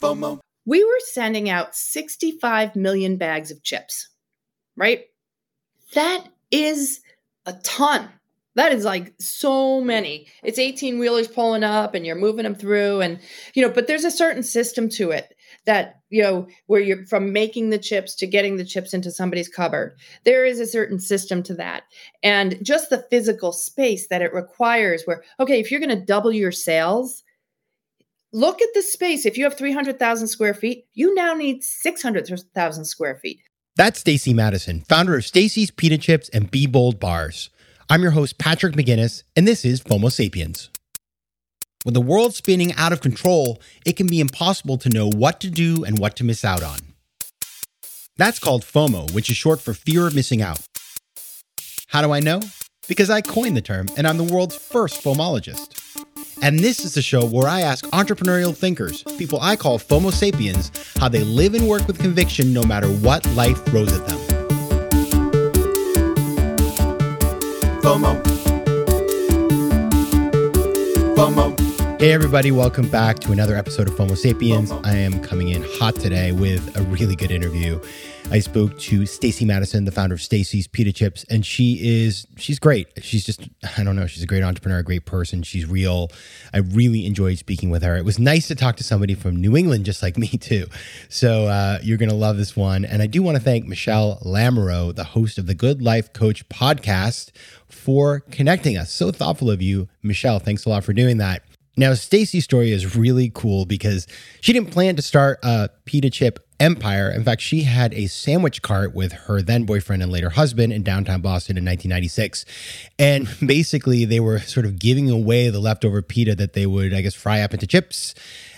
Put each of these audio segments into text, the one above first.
FOMO. We were sending out 65 million bags of chips, right? That is a ton. That is like so many. It's 18 wheelers pulling up and you're moving them through. And, you know, but there's a certain system to it that, you know, where you're from making the chips to getting the chips into somebody's cupboard. There is a certain system to that. And just the physical space that it requires, where, okay, if you're going to double your sales, look at the space. If you have 300,000 square feet, you now need 600,000 square feet. That's Stacy Madison, founder of Stacy's Pita Chips and Be Bold Bars. I'm your host, Patrick McGinnis, and this is FOMO Sapiens. When the world's spinning out of control, it can be impossible to know what to do and what to miss out on. That's called FOMO, which is short for fear of missing out. How do I know? Because I coined the term, and I'm the world's first FOMologist. And this is the show where I ask entrepreneurial thinkers, people I call FOMO sapiens, how they live and work with conviction no matter what life throws at them. FOMO. FOMO. Hey, everybody, welcome back to another episode of FOMO Sapiens. FOMO. I am coming in hot today with a really good interview. I spoke to Stacy Madison, the founder of Stacy's Pita Chips, and she is she's great. She's just I don't know, she's a great entrepreneur, a great person. She's real. I really enjoyed speaking with her. It was nice to talk to somebody from New England just like me too. So uh, you're gonna love this one. And I do want to thank Michelle Lamoureux, the host of the Good Life Coach podcast, for connecting us. So thoughtful of you, Michelle. Thanks a lot for doing that. Now, Stacy's story is really cool because she didn't plan to start a pita chip empire. In fact, she had a sandwich cart with her then boyfriend and later husband in downtown Boston in 1996. And basically, they were sort of giving away the leftover pita that they would, I guess, fry up into chips.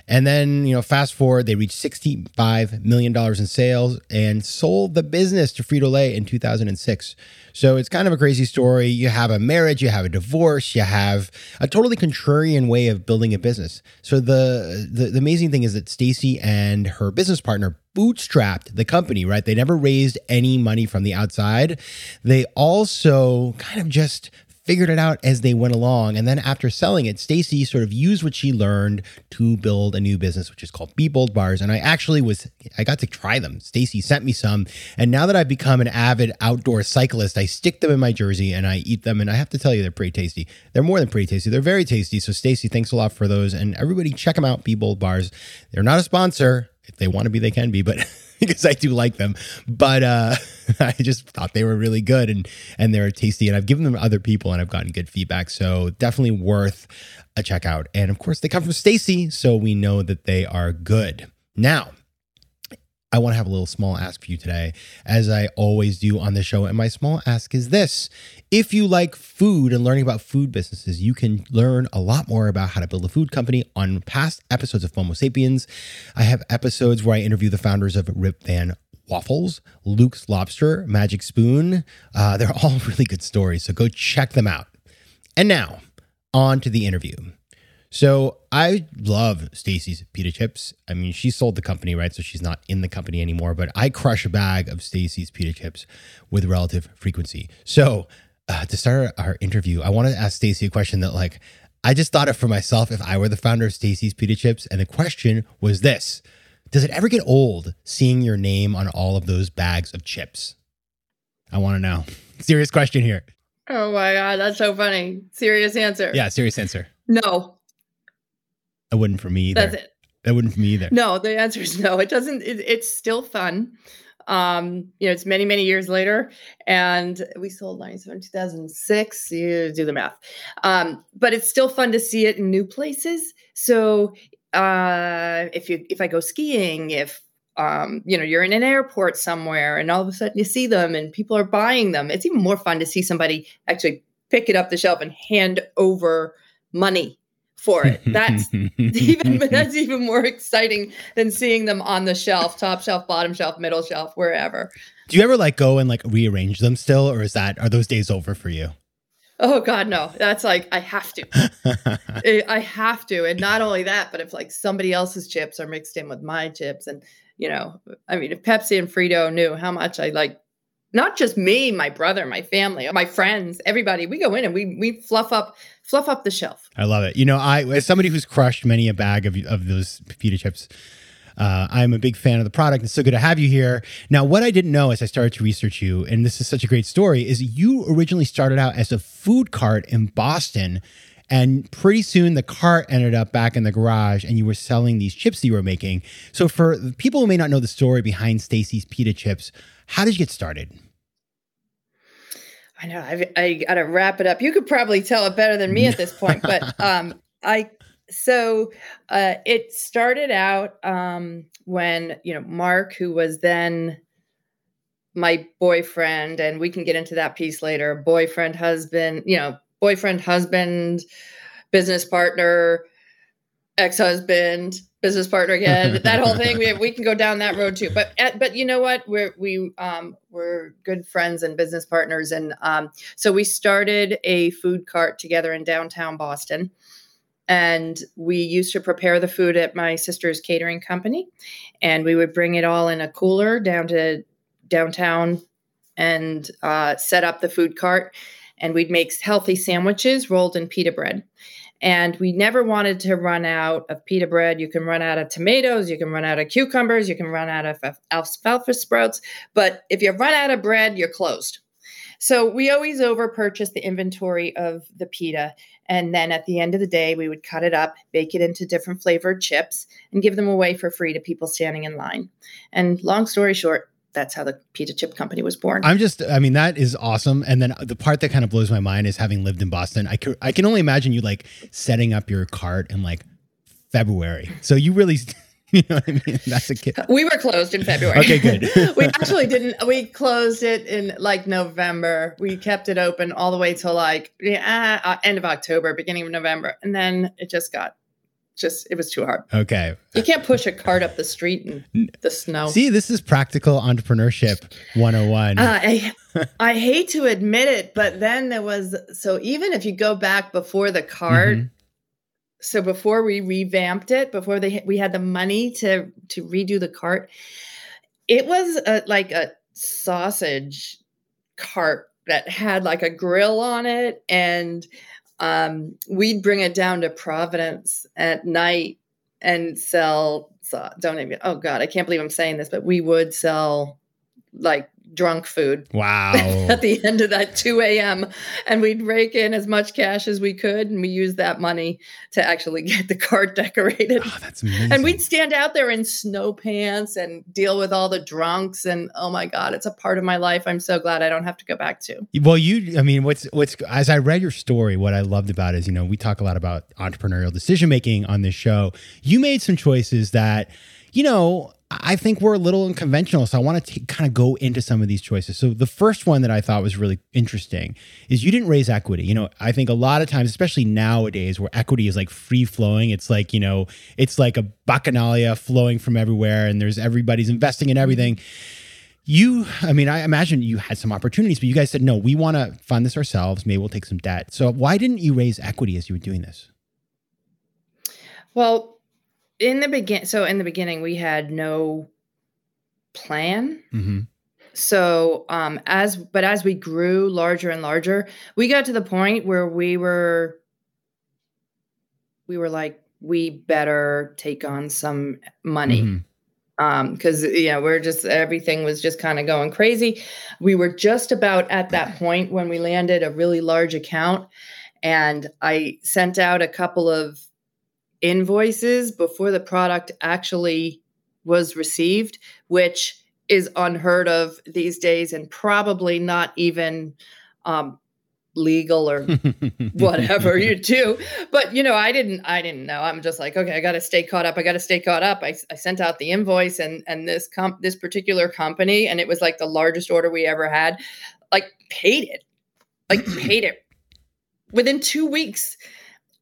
And then, you know, fast forward, they reached $65 million in sales and sold the business to Frito Lay in 2006. So it's kind of a crazy story. You have a marriage, you have a divorce, you have a totally contrarian way of building a business. So the the, the amazing thing is that Stacy and her business partner bootstrapped the company, right? They never raised any money from the outside. They also kind of just figured it out as they went along. And then after selling it, Stacy sort of used what she learned to build a new business, which is called Be Bold Bars. And I actually was, I got to try them. Stacy sent me some. And now that I've become an avid outdoor cyclist, I stick them in my jersey and I eat them. And I have to tell you, they're pretty tasty. They're more than pretty tasty. They're very tasty. So Stacy, thanks a lot for those. And everybody check them out, Be Bold Bars. They're not a sponsor. If they want to be, they can be, but because I do like them. But uh, I just thought they were really good and and they're tasty. And I've given them to other people and I've gotten good feedback. So definitely worth a check out. And of course, they come from Stacy, so we know that they are good. Now, I want to have a little small ask for you today, as I always do on the show. And my small ask is this if you like food and learning about food businesses, you can learn a lot more about how to build a food company on past episodes of FOMO Sapiens. I have episodes where I interview the founders of Rip Van Waffles, Luke's Lobster, Magic Spoon. Uh, they're all really good stories, so go check them out. And now, on to the interview. So I love Stacy's pita chips. I mean, she sold the company, right? So she's not in the company anymore, but I crush a bag of Stacy's pita chips with relative frequency. So uh, to start our interview, I wanted to ask Stacy a question that like I just thought it for myself if I were the founder of Stacy's pita chips. And the question was this Does it ever get old seeing your name on all of those bags of chips? I want to know. Serious question here. Oh my God, that's so funny. Serious answer. Yeah, serious answer. No. It wouldn't for me either. That's it. It wouldn't for me either. No, the answer is no. It doesn't. It, it's still fun. Um, you know, it's many, many years later, and we sold 97 2006. You do the math. Um, but it's still fun to see it in new places. So uh, if you if I go skiing, if um, you know, you're in an airport somewhere and all of a sudden you see them and people are buying them. It's even more fun to see somebody actually pick it up the shelf and hand over money for it. That's even that's even more exciting than seeing them on the shelf, top shelf, bottom shelf, middle shelf, wherever. Do you ever like go and like rearrange them still, or is that are those days over for you? Oh God, no. That's like I have to. Eh, I have to, and not only that, but if like somebody else's chips are mixed in with my chips, and you know, I mean, if Pepsi and Frito knew how much I like not just me, my brother, my family, my friends, everybody. We go in and we we fluff up fluff up the shelf. I love it. You know, I as somebody who's crushed many a bag of of those pita chips. Uh, I'm a big fan of the product. It's so good to have you here. Now, what I didn't know as I started to research you, and this is such a great story, is you originally started out as a food cart in Boston. And pretty soon the cart ended up back in the garage and you were selling these chips that you were making. So, for people who may not know the story behind Stacy's Pita Chips, how did you get started? I know I, I got to wrap it up. You could probably tell it better than me at this point, but um, I so uh, it started out um, when you know Mark, who was then my boyfriend, and we can get into that piece later. Boyfriend, husband, you know, boyfriend, husband, business partner, ex-husband, business partner again. that whole thing. We we can go down that road too. But but you know what? We're we um we're good friends and business partners, and um so we started a food cart together in downtown Boston. And we used to prepare the food at my sister's catering company, and we would bring it all in a cooler down to downtown and uh, set up the food cart. And we'd make healthy sandwiches rolled in pita bread and we never wanted to run out of pita bread. You can run out of tomatoes, you can run out of cucumbers, you can run out of alfalfa sprouts. But if you run out of bread, you're closed. So we always over purchase the inventory of the pita. And then at the end of the day, we would cut it up, bake it into different flavored chips, and give them away for free to people standing in line. And long story short, that's how the pita chip company was born. I'm just, I mean, that is awesome. And then the part that kind of blows my mind is having lived in Boston. I can, I can only imagine you like setting up your cart in like February. So you really, you know what I mean? That's a kid. We were closed in February. okay, good. we actually didn't. We closed it in like November. We kept it open all the way till like uh, end of October, beginning of November, and then it just got just it was too hard. Okay. You can't push a cart up the street in the snow. See, this is practical entrepreneurship 101. Uh, I I hate to admit it, but then there was so even if you go back before the cart mm-hmm. so before we revamped it, before they we had the money to to redo the cart, it was a, like a sausage cart that had like a grill on it and um, we'd bring it down to Providence at night and sell. So don't even. Oh God, I can't believe I'm saying this, but we would sell like drunk food. Wow. at the end of that 2 a.m. And we'd rake in as much cash as we could. And we used that money to actually get the cart decorated. Oh, that's amazing. And we'd stand out there in snow pants and deal with all the drunks. And oh my God, it's a part of my life. I'm so glad I don't have to go back to. Well, you, I mean, what's, what's, as I read your story, what I loved about is, you know, we talk a lot about entrepreneurial decision making on this show. You made some choices that, you know, I think we're a little unconventional. So I want to kind of go into some of these choices. So the first one that I thought was really interesting is you didn't raise equity. You know, I think a lot of times, especially nowadays where equity is like free flowing, it's like, you know, it's like a bacchanalia flowing from everywhere and there's everybody's investing in everything. You, I mean, I imagine you had some opportunities, but you guys said, no, we want to fund this ourselves. Maybe we'll take some debt. So why didn't you raise equity as you were doing this? Well, in the begin so in the beginning we had no plan mm-hmm. so um as but as we grew larger and larger we got to the point where we were we were like we better take on some money mm-hmm. um because you know we're just everything was just kind of going crazy we were just about at that point when we landed a really large account and i sent out a couple of invoices before the product actually was received, which is unheard of these days and probably not even um, legal or whatever you do. But you know i didn't i didn't know. I'm just like okay i gotta stay caught up. I gotta stay caught up. I, I sent out the invoice and and this comp this particular company and it was like the largest order we ever had like paid it. Like paid it. Within two weeks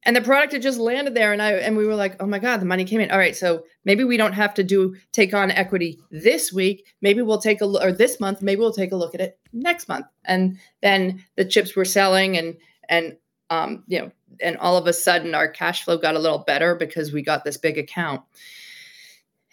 and the product had just landed there and i and we were like oh my god the money came in. All right so maybe we don't have to do take on equity this week. Maybe we'll take a look or this month maybe we'll take a look at it next month. And then the chips were selling and and um you know and all of a sudden our cash flow got a little better because we got this big account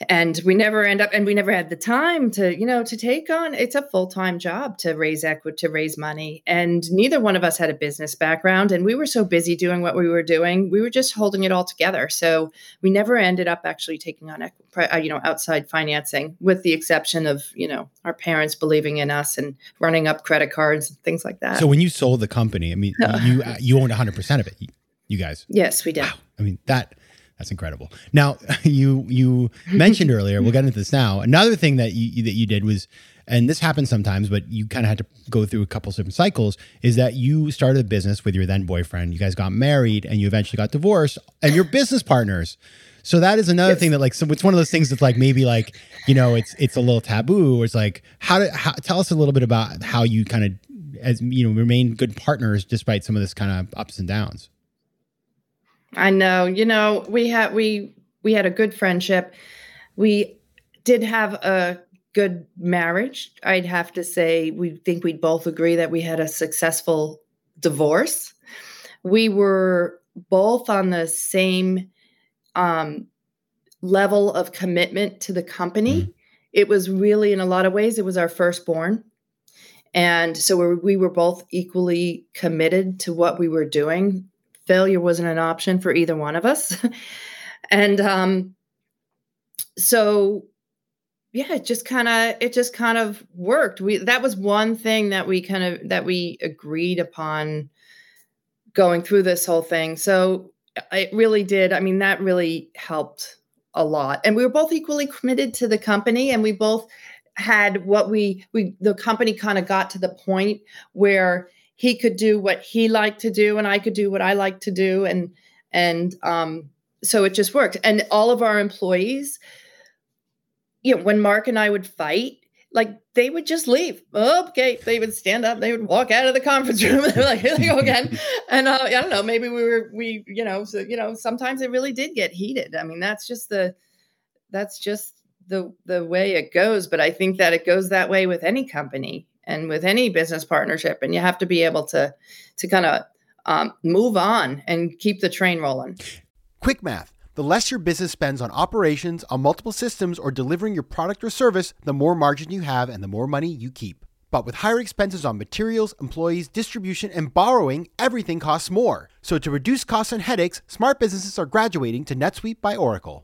and we never end up and we never had the time to you know to take on it's a full-time job to raise equity to raise money. And neither one of us had a business background and we were so busy doing what we were doing we were just holding it all together. So we never ended up actually taking on uh, you know outside financing with the exception of you know our parents believing in us and running up credit cards and things like that. So when you sold the company i mean you you owned 100% of it you guys. Yes we did. Wow. i mean that that's incredible. Now, you you mentioned earlier, we'll get into this now. Another thing that you that you did was, and this happens sometimes, but you kind of had to go through a couple of different cycles. Is that you started a business with your then boyfriend? You guys got married, and you eventually got divorced, and you're business partners. So that is another yes. thing that like so it's one of those things that's like maybe like you know it's it's a little taboo. Or it's like how to how, tell us a little bit about how you kind of as you know remain good partners despite some of this kind of ups and downs. I know. You know, we had we we had a good friendship. We did have a good marriage. I'd have to say we think we'd both agree that we had a successful divorce. We were both on the same um, level of commitment to the company. Mm-hmm. It was really, in a lot of ways, it was our firstborn. And so we were both equally committed to what we were doing failure wasn't an option for either one of us. and um, so yeah, it just kind of it just kind of worked. We that was one thing that we kind of that we agreed upon going through this whole thing. So it really did. I mean, that really helped a lot. And we were both equally committed to the company and we both had what we we the company kind of got to the point where he could do what he liked to do and I could do what I like to do. And and um, so it just worked. And all of our employees you know when Mark and I would fight like they would just leave. Okay. They would stand up. They would walk out of the conference room. And like here they go again. And uh, I don't know. Maybe we were we you know so you know sometimes it really did get heated. I mean that's just the that's just the the way it goes. But I think that it goes that way with any company and with any business partnership and you have to be able to to kind of um, move on and keep the train rolling quick math the less your business spends on operations on multiple systems or delivering your product or service the more margin you have and the more money you keep but with higher expenses on materials, employees, distribution, and borrowing, everything costs more. So to reduce costs and headaches, smart businesses are graduating to NetSuite by Oracle.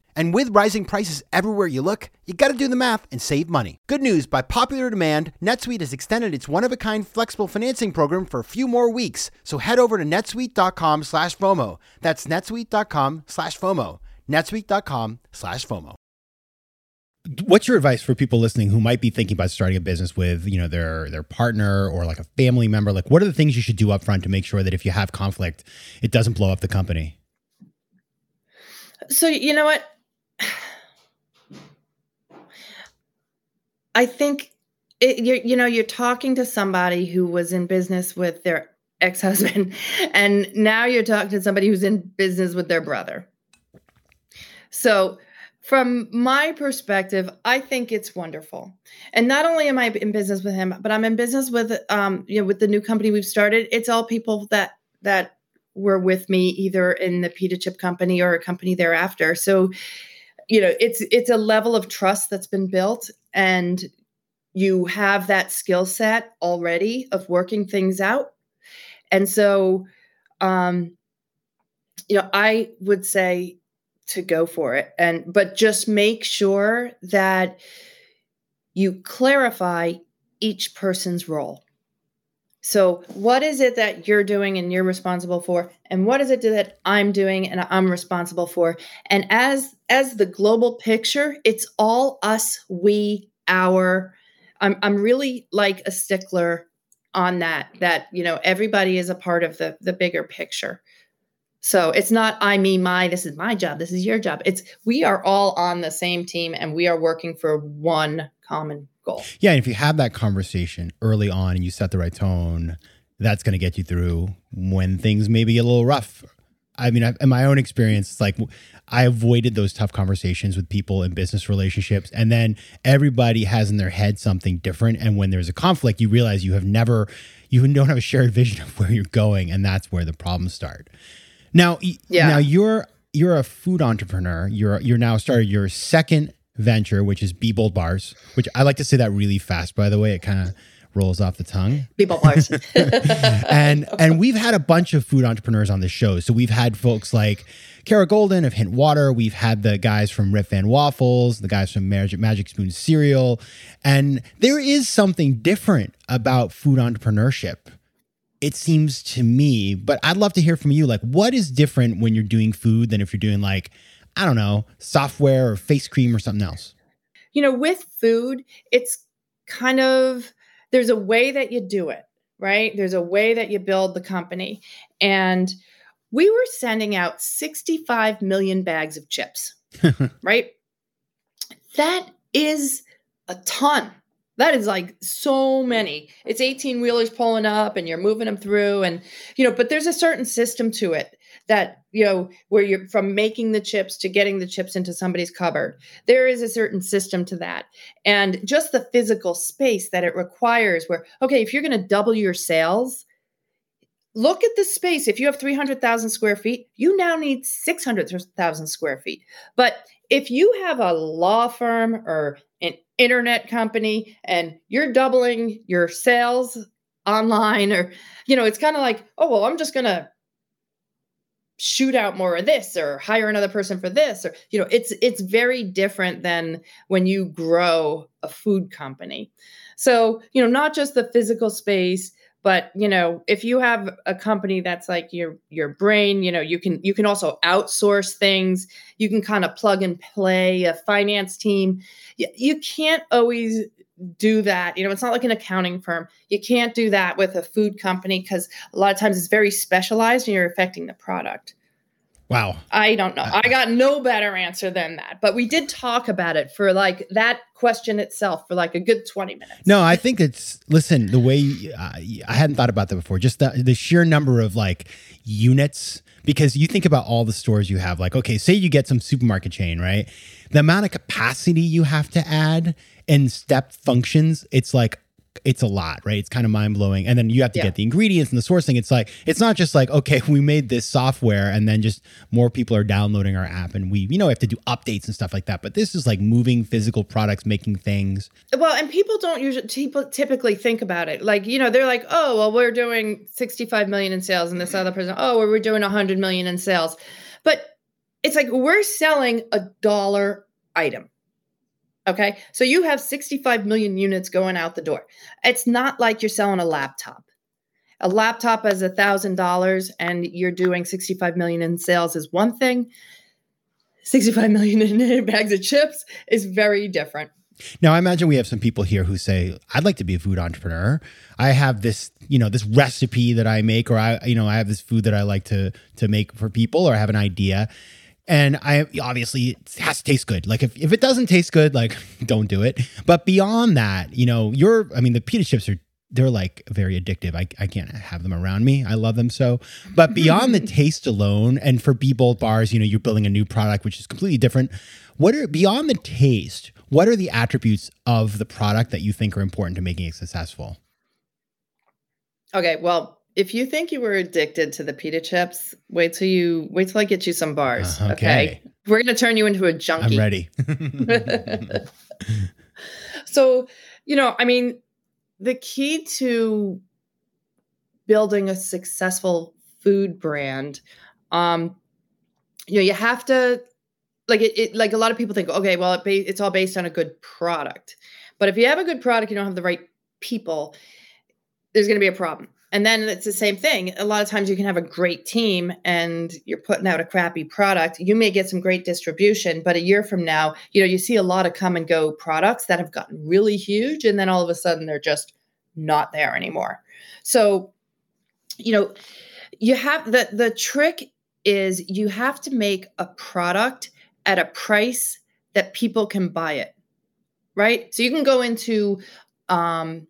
And with rising prices everywhere you look, you gotta do the math and save money. Good news by popular demand, NetSuite has extended its one of a kind flexible financing program for a few more weeks. So head over to netsuite.com slash FOMO. That's netsuite.com slash FOMO. netsuite.com slash FOMO what's your advice for people listening who might be thinking about starting a business with you know their their partner or like a family member like what are the things you should do up front to make sure that if you have conflict it doesn't blow up the company so you know what i think it, you're, you know you're talking to somebody who was in business with their ex-husband and now you're talking to somebody who's in business with their brother so from my perspective, I think it's wonderful. And not only am I in business with him, but I'm in business with um, you know, with the new company we've started. It's all people that that were with me either in the pita chip company or a company thereafter. So, you know, it's it's a level of trust that's been built and you have that skill set already of working things out. And so um you know, I would say to go for it and but just make sure that you clarify each person's role So, what is it that you're doing and you're responsible for, and what is it that I'm doing and I'm responsible for? And as as the global picture, it's all us, we, our. I'm I'm really like a stickler on that. That you know everybody is a part of the the bigger picture. So it's not I, me, my. This is my job. This is your job. It's we are all on the same team and we are working for one common goal. Yeah, and if you have that conversation early on and you set the right tone, that's going to get you through when things maybe get a little rough. I mean, in my own experience, it's like I avoided those tough conversations with people in business relationships. And then everybody has in their head something different. And when there's a conflict, you realize you have never, you don't have a shared vision of where you're going. And that's where the problems start. Now, yeah. now you're, you're a food entrepreneur. You're, you're now started your second venture, which is Be Bold Bars, which I like to say that really fast, by the way. It kind of rolls off the tongue. Be Bold Bars. and and we've had a bunch of food entrepreneurs on the show. So we've had folks like Kara Goldin of Hint Water. We've had the guys from Rip Van Waffles, the guys from Magic, Magic Spoon Cereal. And there is something different about food entrepreneurship. It seems to me, but I'd love to hear from you. Like, what is different when you're doing food than if you're doing like I don't know, software or face cream or something else? You know, with food, it's kind of there's a way that you do it, right? There's a way that you build the company. And we were sending out 65 million bags of chips, right? That is a ton. That is like so many. It's 18 wheelers pulling up and you're moving them through. And, you know, but there's a certain system to it that you know where you're from making the chips to getting the chips into somebody's cupboard there is a certain system to that and just the physical space that it requires where okay if you're going to double your sales look at the space if you have 300,000 square feet you now need 600,000 square feet but if you have a law firm or an internet company and you're doubling your sales online or you know it's kind of like oh well i'm just going to shoot out more of this or hire another person for this or you know it's it's very different than when you grow a food company. So you know not just the physical space but you know if you have a company that's like your your brain you know you can you can also outsource things. You can kind of plug and play a finance team. You, you can't always do that. You know it's not like an accounting firm. You can't do that with a food company because a lot of times it's very specialized and you're affecting the product Wow. I don't know. I got no better answer than that. But we did talk about it for like that question itself for like a good 20 minutes. No, I think it's, listen, the way uh, I hadn't thought about that before, just the, the sheer number of like units, because you think about all the stores you have. Like, okay, say you get some supermarket chain, right? The amount of capacity you have to add and step functions, it's like it's a lot, right? It's kind of mind blowing. And then you have to yeah. get the ingredients and the sourcing. It's like, it's not just like, okay, we made this software and then just more people are downloading our app and we, you know, have to do updates and stuff like that. But this is like moving physical products, making things. Well, and people don't usually, people typically think about it. Like, you know, they're like, oh, well, we're doing 65 million in sales and this other person, oh, well, we're doing 100 million in sales. But it's like we're selling a dollar item Okay. So you have 65 million units going out the door. It's not like you're selling a laptop. A laptop thousand dollars and you're doing 65 million in sales is one thing. 65 million in bags of chips is very different. Now, I imagine we have some people here who say, "I'd like to be a food entrepreneur. I have this, you know, this recipe that I make, or I, you know, I have this food that I like to to make for people, or I have an idea." And I obviously it has to taste good. Like if, if it doesn't taste good, like don't do it. But beyond that, you know, you're I mean, the pita chips are they're like very addictive. I, I can't have them around me. I love them so. But beyond the taste alone, and for Be Bold bars, you know, you're building a new product which is completely different. What are beyond the taste? What are the attributes of the product that you think are important to making it successful? Okay, well, if you think you were addicted to the pita chips, wait till you wait till I get you some bars. Uh, okay. okay. We're gonna turn you into a junkie. I'm ready. so, you know, I mean, the key to building a successful food brand, um, you know, you have to like it, it like a lot of people think, okay, well, it ba- it's all based on a good product. But if you have a good product, you don't have the right people, there's going to be a problem and then it's the same thing. A lot of times you can have a great team and you're putting out a crappy product. You may get some great distribution, but a year from now, you know, you see a lot of come and go products that have gotten really huge and then all of a sudden they're just not there anymore. So, you know, you have the the trick is you have to make a product at a price that people can buy it. Right? So you can go into um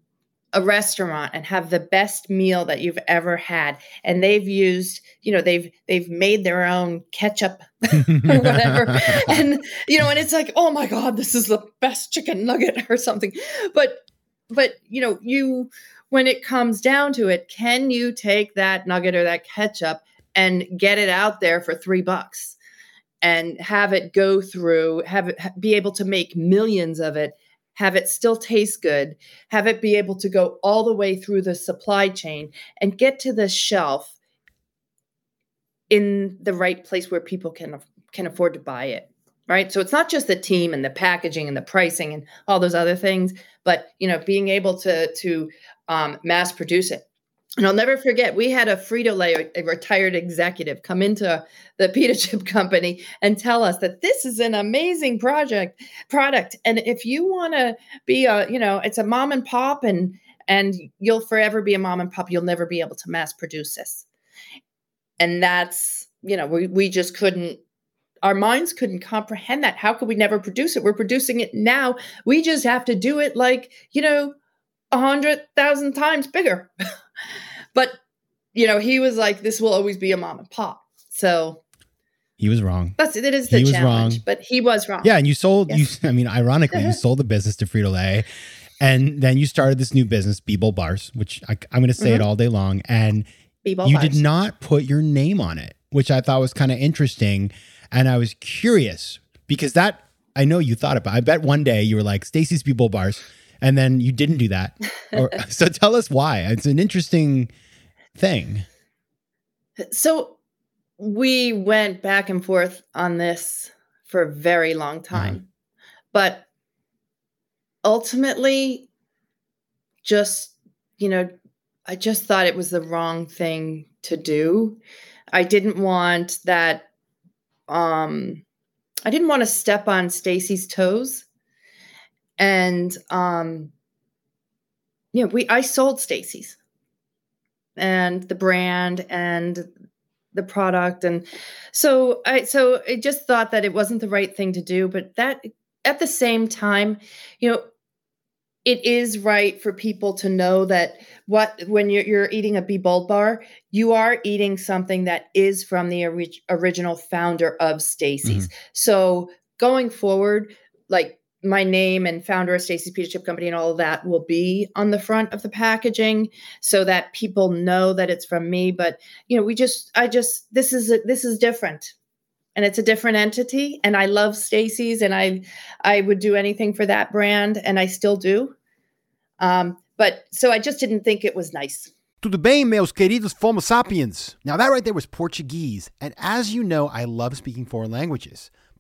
a restaurant and have the best meal that you've ever had. And they've used you know they've they've made their own ketchup or whatever. And you know and it's like oh my god this is the best chicken nugget or something. But but you know you when it comes down to it can you take that nugget or that ketchup and get it out there for 3 bucks and have it go through have it be able to make millions of it have it still taste good, have it be able to go all the way through the supply chain and get to the shelf in the right place where people can can afford to buy it. Right? So it's not just the team and the packaging and the pricing and all those other things, but you know, being able to to um, mass produce it. And I'll never forget, we had a Frito Lay, a retired executive, come into the pita chip company and tell us that this is an amazing project product. And if you want to be a, you know, it's a mom and pop and and you'll forever be a mom and pop, you'll never be able to mass produce this. And that's, you know, we we just couldn't our minds couldn't comprehend that. How could we never produce it? We're producing it now. We just have to do it like, you know, a hundred thousand times bigger. but you know, he was like, "This will always be a mom and pop." So he was wrong. That's it. Is the he challenge, wrong. but he was wrong. Yeah, and you sold. Yes. You, I mean, ironically, you sold the business to Frito Lay, and then you started this new business, Be Bold Bars, which I, am going to say mm-hmm. it all day long. And Be Bold you bars. did not put your name on it, which I thought was kind of interesting, and I was curious because that I know you thought about. It, but I bet one day you were like Stacy's Be Bold Bars and then you didn't do that. Or, so tell us why. It's an interesting thing. So we went back and forth on this for a very long uh-huh. time. Uh-huh. But ultimately just, you know, I just thought it was the wrong thing to do. I didn't want that um I didn't want to step on Stacy's toes and um you know we i sold stacy's and the brand and the product and so i so i just thought that it wasn't the right thing to do but that at the same time you know it is right for people to know that what when you're, you're eating a Be Bold bar, you are eating something that is from the orig- original founder of Stacy's. Mm-hmm. So going forward, like my name and founder of Stacy's Pita Chip Company and all of that will be on the front of the packaging so that people know that it's from me. But you know, we just, I just, this is a, this is different, and it's a different entity. And I love Stacy's, and I, I would do anything for that brand, and I still do. Um, but so I just didn't think it was nice. Tudo bem, meus queridos Fomo sapiens? Now that right there was Portuguese, and as you know, I love speaking foreign languages.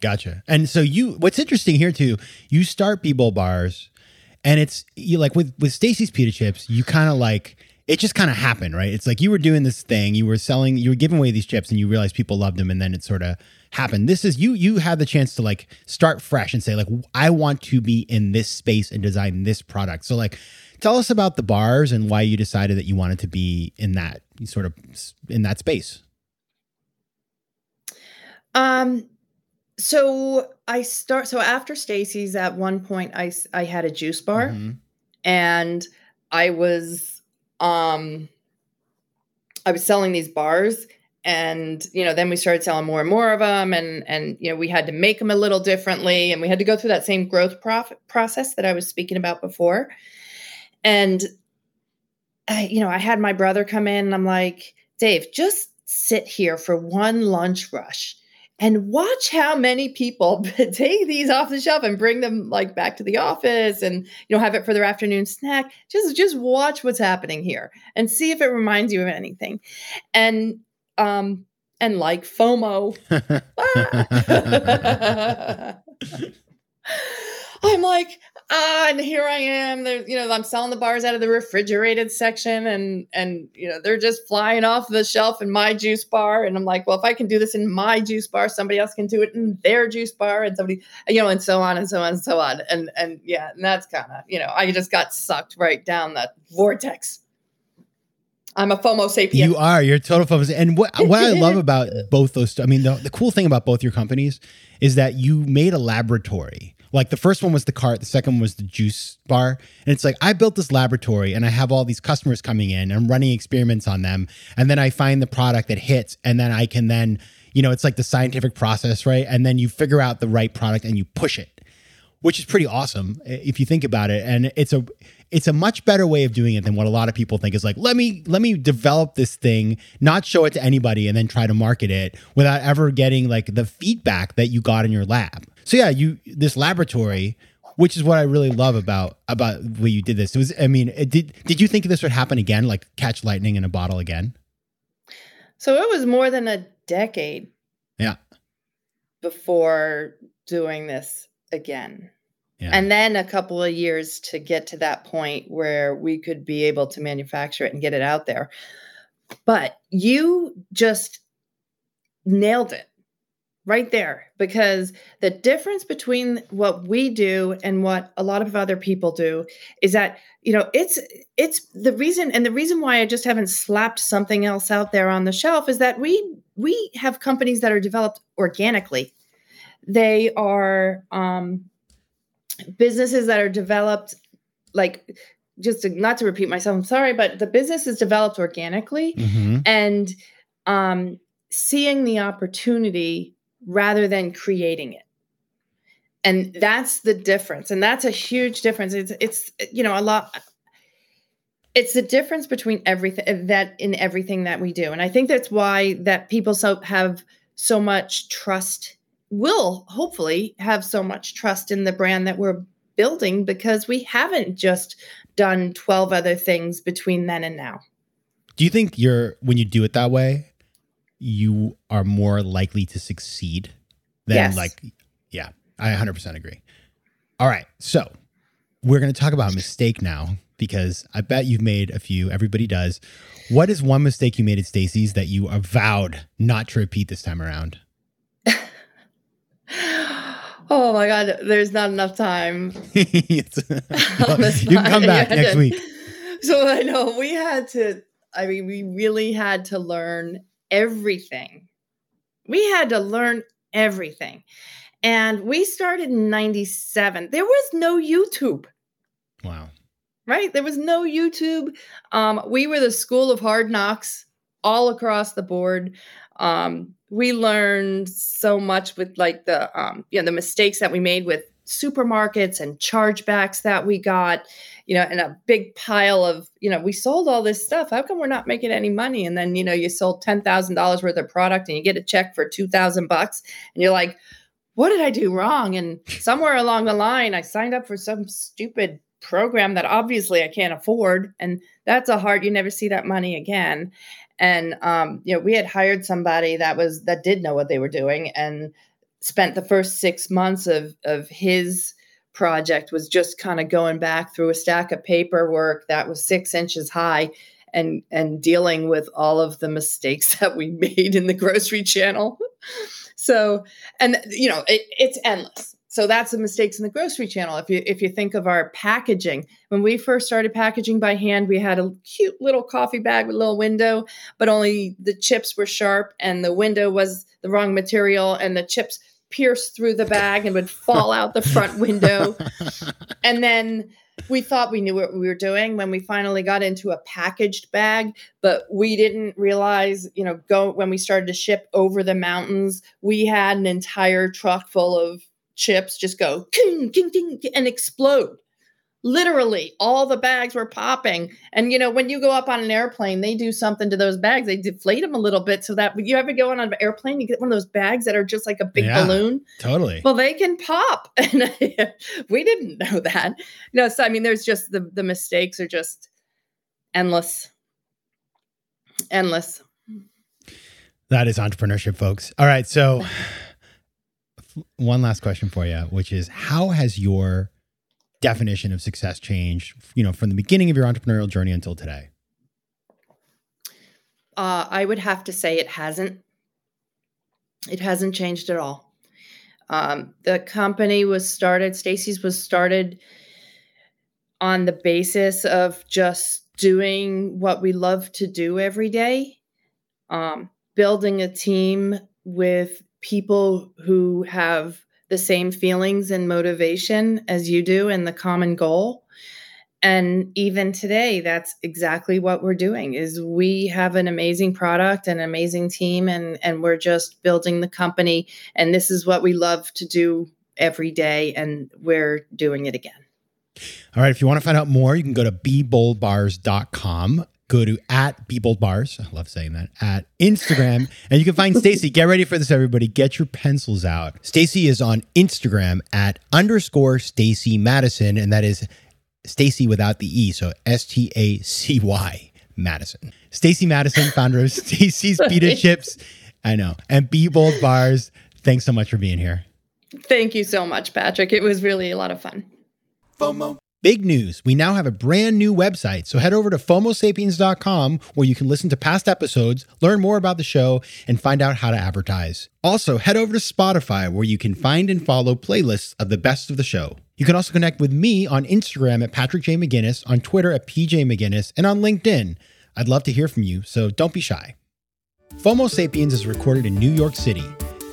Gotcha. And so you, what's interesting here too, you start Be Bold bars, and it's you like with with Stacy's pita chips, you kind of like it just kind of happened, right? It's like you were doing this thing, you were selling, you were giving away these chips, and you realized people loved them, and then it sort of happened. This is you you had the chance to like start fresh and say like I want to be in this space and design this product. So like tell us about the bars and why you decided that you wanted to be in that sort of in that space. Um so I start so after Stacy's at one point I I had a juice bar mm-hmm. and I was um I was selling these bars and you know then we started selling more and more of them and and you know we had to make them a little differently and we had to go through that same growth prof- process that I was speaking about before and I you know I had my brother come in and I'm like Dave just sit here for one lunch rush and watch how many people take these off the shelf and bring them like back to the office and you know have it for their afternoon snack. Just just watch what's happening here and see if it reminds you of anything. And um and like fomo. I'm like ah, and here I am. There, you know, I'm selling the bars out of the refrigerated section, and and you know they're just flying off the shelf in my juice bar. And I'm like, well, if I can do this in my juice bar, somebody else can do it in their juice bar, and somebody, you know, and so on and so on and so on. And and yeah, and that's kind of you know, I just got sucked right down that vortex. I'm a FOMO sapien. You are. You're total FOMO. And what what I love about both those, I mean, the, the cool thing about both your companies is that you made a laboratory like the first one was the cart, the second one was the juice bar. And it's like I built this laboratory and I have all these customers coming in and I'm running experiments on them. And then I find the product that hits and then I can then, you know, it's like the scientific process, right? And then you figure out the right product and you push it. Which is pretty awesome if you think about it. And it's a it's a much better way of doing it than what a lot of people think is like let me let me develop this thing not show it to anybody and then try to market it without ever getting like the feedback that you got in your lab so yeah, you this laboratory, which is what I really love about about the way you did this. It was, I mean, it, did did you think this would happen again, like catch lightning in a bottle again? So it was more than a decade. Yeah. Before doing this again. Yeah. And then a couple of years to get to that point where we could be able to manufacture it and get it out there. But you just nailed it right there because the difference between what we do and what a lot of other people do is that you know it's it's the reason and the reason why I just haven't slapped something else out there on the shelf is that we we have companies that are developed organically they are um businesses that are developed like just to, not to repeat myself i'm sorry but the business is developed organically mm-hmm. and um seeing the opportunity rather than creating it. And that's the difference. And that's a huge difference. It's it's you know a lot it's the difference between everything that in everything that we do. And i think that's why that people so have so much trust will hopefully have so much trust in the brand that we're building because we haven't just done 12 other things between then and now. Do you think you're when you do it that way you are more likely to succeed than yes. like yeah i 100% agree. All right so we're going to talk about mistake now because i bet you've made a few everybody does. What is one mistake you made at stacy's that you avowed not to repeat this time around? Oh my god there's not enough time. You can come back next week. So i know we had to i mean we really had to learn everything. We had to learn everything. And we started in 97. There was no YouTube. Wow. Right? There was no YouTube. Um, we were the school of hard knocks all across the board. Um, we learned so much with like the um, you know the mistakes that we made with supermarkets and chargebacks that we got you know, and a big pile of, you know, we sold all this stuff. How come we're not making any money? And then, you know, you sold $10,000 worth of product and you get a check for 2000 bucks and you're like, what did I do wrong? And somewhere along the line, I signed up for some stupid program that obviously I can't afford. And that's a hard, you never see that money again. And, um, you know, we had hired somebody that was, that did know what they were doing and spent the first six months of, of his, project was just kind of going back through a stack of paperwork that was six inches high and and dealing with all of the mistakes that we made in the grocery channel. So and you know it, it's endless. So that's the mistakes in the grocery channel. If you if you think of our packaging when we first started packaging by hand we had a cute little coffee bag with a little window but only the chips were sharp and the window was the wrong material and the chips pierce through the bag and would fall out the front window. and then we thought we knew what we were doing when we finally got into a packaged bag, but we didn't realize, you know, go when we started to ship over the mountains, we had an entire truck full of chips just go king, king, king, and explode literally all the bags were popping and you know when you go up on an airplane they do something to those bags they deflate them a little bit so that you ever go on an airplane you get one of those bags that are just like a big Yeah. balloon Totally. well they can pop and we didn't know that no so i mean there's just the the mistakes are just endless endless That is entrepreneurship, folks. All right. So, one last question for you, which is how has your definition of success changed, you know, from the beginning of your entrepreneurial journey until today? Uh, I would have to say it hasn't. It hasn't changed at all. Um, the company was started, Stacy's was started on the basis of just doing what we love to do every day, um, building a team with people who have the same feelings and motivation as you do and the common goal and even today that's exactly what we're doing is we have an amazing product an amazing team and and we're just building the company and this is what we love to do every day and we're doing it again All right. If you want to find out more, you can go to beboldbars.com. Go to at Be Bold beboldbars. I love saying that. At Instagram. and you can find Stacy. Get ready for this, everybody. Get your pencils out. Stacy is on Instagram at underscore Stacy Madison. And that is Stacy without the E. So S T A C Y Madison. Stacy Madison, founder of Stacy's Pita Chips. I know. And Be Bold Bars. Thanks so much for being here. thank you so much patrick it was really a lot of fun FOMO. Big news. We now have a brand new website. So head over to FOMOSapiens.com where you can listen to past episodes, learn more about the show, and find out how to advertise. Also, head over to Spotify where you can find and follow playlists of the best of the show. You can also connect with me on Instagram at Patrick J. McGinnis, on Twitter at PJ McGinnis, and on LinkedIn. I'd love to hear from you, so don't be shy. FOMO Sapiens is recorded in New York City.